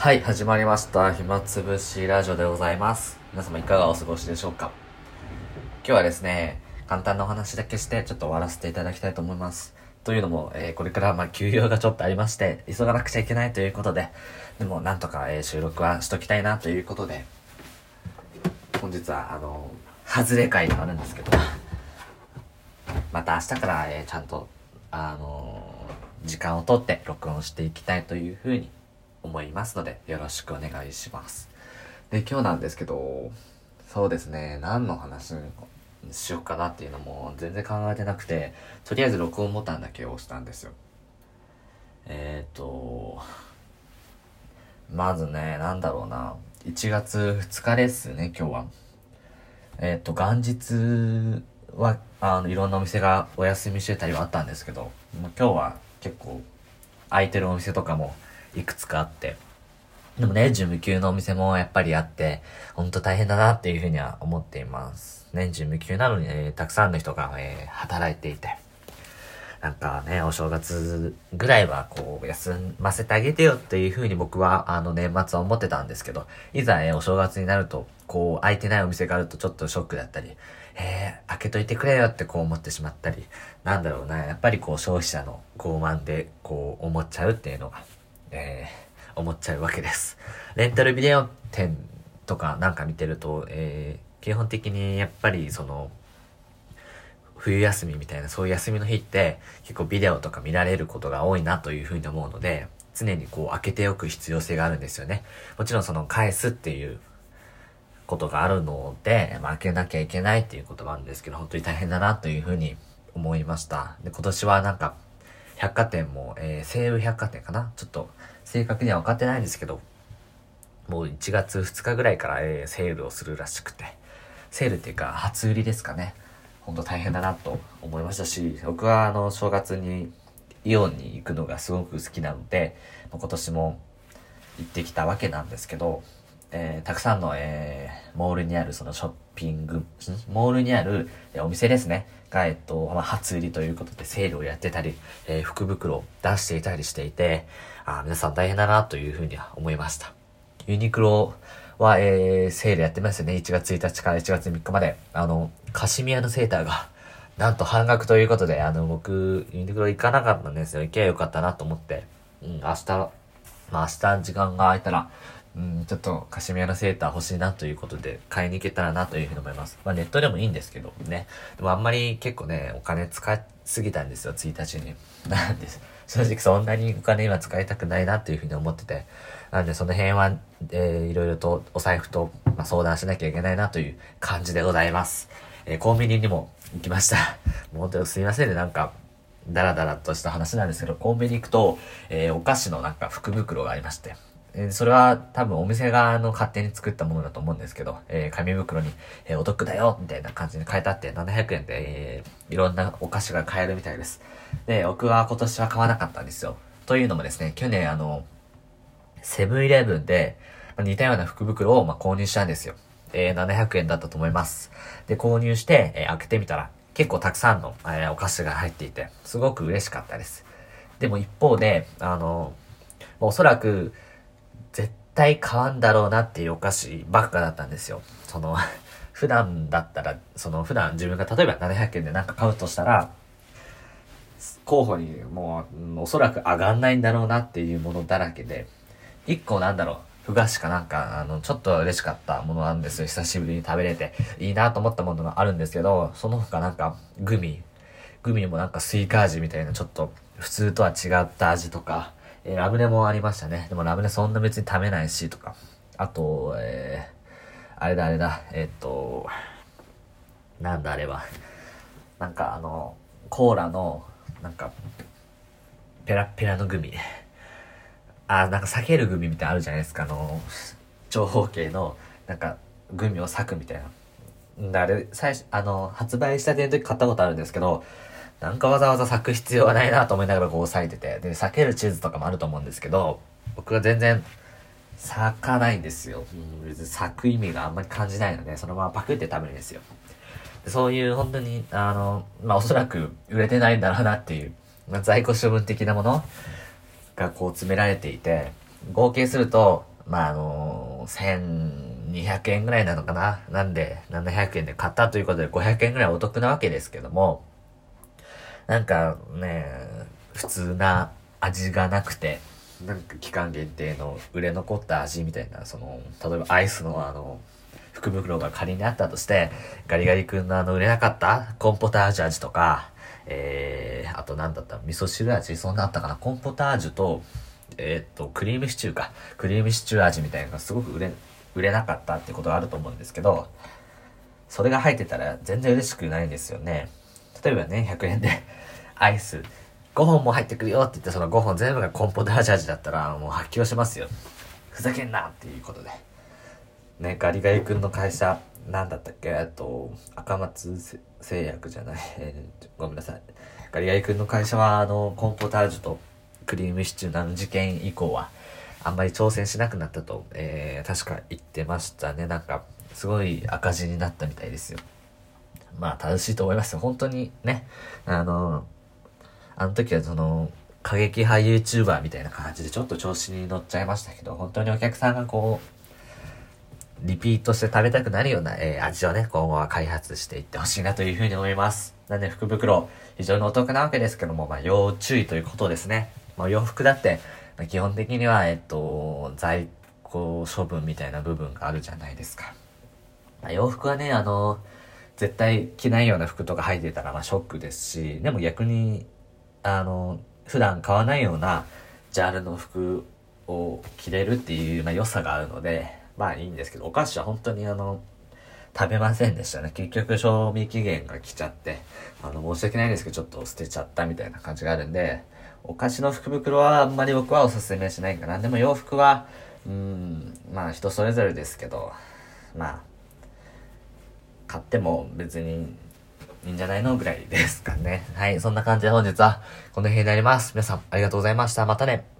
はい、始まりました。暇つぶしラジオでございます。皆様いかがお過ごしでしょうか？今日はですね、簡単なお話だけしてちょっと終わらせていただきたいと思います。というのも、えーこれからまあ休養がちょっとありまして、急がなくちゃいけないということで、でもなんとか、えー収録はしときたいなということで、本日はあの、外れ会があるんですけど、また明日から、えーちゃんと、あの時間をとって録音していきたいというふうに思いますので、よろしくお願いします。で、今日なんですけど、そうですね、何の話しようかなっていうのも全然考えてなくて、とりあえず録音ボタンだけ押したんですよ。えっ、ー、と、まずね、なんだろうな、1月2日ですね、今日は。えっ、と、元日は、あの、いろんなお店がお休みしてたりはあったんですけど、今日は結構空いてるお店とかもいくつかあって、でも年中無休のお店もやっぱりあって、ほんと大変だなっていうふうには思っています。年中無休なのに、えーたくさんの人が、えー働いていて、なんかね、お正月ぐらいはこう、休ませてあげてよっていう風に僕はあの年末は思ってたんですけど、いざ、えーお正月になると、こう、空いてないお店があるとちょっとショックだったり、えー、開けといてくれよってこう思ってしまったり、なんだろうな、やっぱりこう消費者の傲慢でこう思っちゃうっていうのが、えー、思っちゃうわけです。レンタルビデオ店とかなんか見てると、えー、基本的にやっぱりその、冬休みみたいなそういう休みの日って結構ビデオとか見られることが多いなというふうに思うので常にこう開けておく必要性があるんですよね。もちろんその返すっていうことがあるので、まあ、開けなきゃいけないっていうこともあるんですけど本当に大変だなというふうに思いました。で今年はなんか百貨店も、えー、西武百貨店かな？ちょっと正確には分かってないんですけどもう1月2日ぐらいから、えーセールをするらしくて。セールっていうか初売りですかね。本当大変だなと思いましたし僕はあの正月にイオンに行くのがすごく好きなので今年も行ってきたわけなんですけど、えーたくさんの、えーモールにあるそのショッピングモールにある、お店ですねが、えっとまあ、初売りということでセールをやってたり、えー福袋を出していたりしていてあ皆さん大変だなというふうには思いましたユニクロは、えー、セールやってますよね。1月1日から1月3日まで。あの、カシミヤのセーターが、なんと半額ということで、あの、僕、ユニクロ行かなかったんですよ。行けばよかったなと思って。うん、明日、まあ明日時間が空いたら、うん、ちょっとカシミヤのセーター欲しいなということで、買いに行けたらなというふうに思います。まあネットでもいいんですけどね。でもあんまり結構ね、お金使いすぎたんですよ、1日に。なんです。正直そんなにお金今使いたくないなというふうに思ってて。なんでその辺は、えー、いろいろとお財布と、まあ、相談しなきゃいけないなという感じでございます。えーコンビニにも行きました。もう本当にすいませんね、なんか、ダラダラとした話なんですけど、コンビニ行くと、えーお菓子のなんか福袋がありまして、えそれは多分お店側の勝手に作ったものだと思うんですけど、えー紙袋に、えーお得だよみたいな感じに書いてあって、700円で、えーいろんなお菓子が買えるみたいです。で、僕は今年は買わなかったんですよ。というのもですね、去年あの、セブンイレブンで、まあ似たような福袋をまあ購入したんですよ。え700円だったと思います。で、購入して、え開けてみたら、結構たくさんの、えお菓子が入っていて、すごく嬉しかったです。でも一方で、あの、おそらく、対買わんだろうなっていうお菓子ばっかだったんですよ。その、普段だったら、その普段自分が例えば700円でなんか買うとしたら、候補にもう、おそらく上がんないんだろうなっていうものだらけで、一個なんだろう、ふ菓子かなんか、あの、ちょっと嬉しかったものなんですよ。久しぶりに食べれて、いいなと思ったものがあるんですけど、その他なんか、グミ。グミもなんかスイカ味みたいな、ちょっと、普通とは違った味とか、えーラムネもありましたね。でもラムネそんな別に食べないし、とか。あと、えー、あれだあれだ、えーっと、なんだあれは。なんかあの、コーラの、なんか、ペラペラのグミ。あ、なんか避けるグミみたいなあるじゃないですか。あの、長方形の、なんか、グミを裂くみたいな。あれ、最初、あの、発売したての時買ったことあるんですけど、なんかわざわざ咲く必要はないなと思いながらこう押さえてて、で、避けるチーズとかもあると思うんですけど、僕は全然咲かないんですよ。別に咲く意味があんまり感じないので、そのままパクって食べるんですよ。でそういう本当に、あの、まあ、おそらく売れてないんだろうなっていう、まあ、在庫処分的なものがこう詰められていて、合計すると、まあ、あの1200円ぐらいなのかな。なんで、700円で買ったということで500円ぐらいお得なわけですけども、なんかね、普通な味がなくて、なんか期間限定の売れ残った味みたいな、その、例えばアイスのあの、福袋が仮にあったとして、ガリガリ君のあの売れなかったコンポタージュ味とか、えー、あと何だった味噌汁味そんなあったかなコンポタージュと、えー、っと、クリームシチューか。クリームシチュー味みたいなのがすごく売れ、売れなかったってことがあると思うんですけど、それが入ってたら全然嬉しくないんですよね。例えばね、100円でアイス5本も入ってくるよって言ってその5本全部がコンポタージュ味だったらもう発狂しますよ。ふざけんなっていうことで。ね、ガリガリ君の会社、なんだったっけ？えっと、赤松製薬じゃない？えー、ごめんなさい。ガリガリ君の会社は、あの、コンポタージュとクリームシチューの事件以降は、あんまり挑戦しなくなったと、えー、確か言ってましたね。なんか、すごい赤字になったみたいですよ。まあ、正しいと思いますよ。本当にね、あの、あの時はその、過激派 YouTuber みたいな感じでちょっと調子に乗っちゃいましたけど、本当にお客さんがこう、リピートして食べたくなるような、えー、味をね、今後は開発していってほしいなというふうに思います。なんで福袋、非常にお得なわけですけども、まあ、要注意ということですね。まあ、洋服だって、まあ、基本的には、えっと、在庫処分みたいな部分があるじゃないですか。まあ、洋服はね、あの、絶対着ないような服とか履いてたら、まあ、ショックですし、でも逆に、あの、普段買わないようなジャンルの服を着れるっていう、まあ、良さがあるので、まあいいんですけど、お菓子は本当にあの、食べませんでしたね。結局賞味期限が来ちゃって、あの、申し訳ないですけど、ちょっと捨てちゃったみたいな感じがあるんで、お菓子の福袋はあんまり僕はおすすめしないかな。でも洋服は、うん、まあ人それぞれですけど、まあ、買っても別にいいんじゃないのぐらいですかね。はい、そんな感じで本日はこの辺になります。皆さんありがとうございました。またね。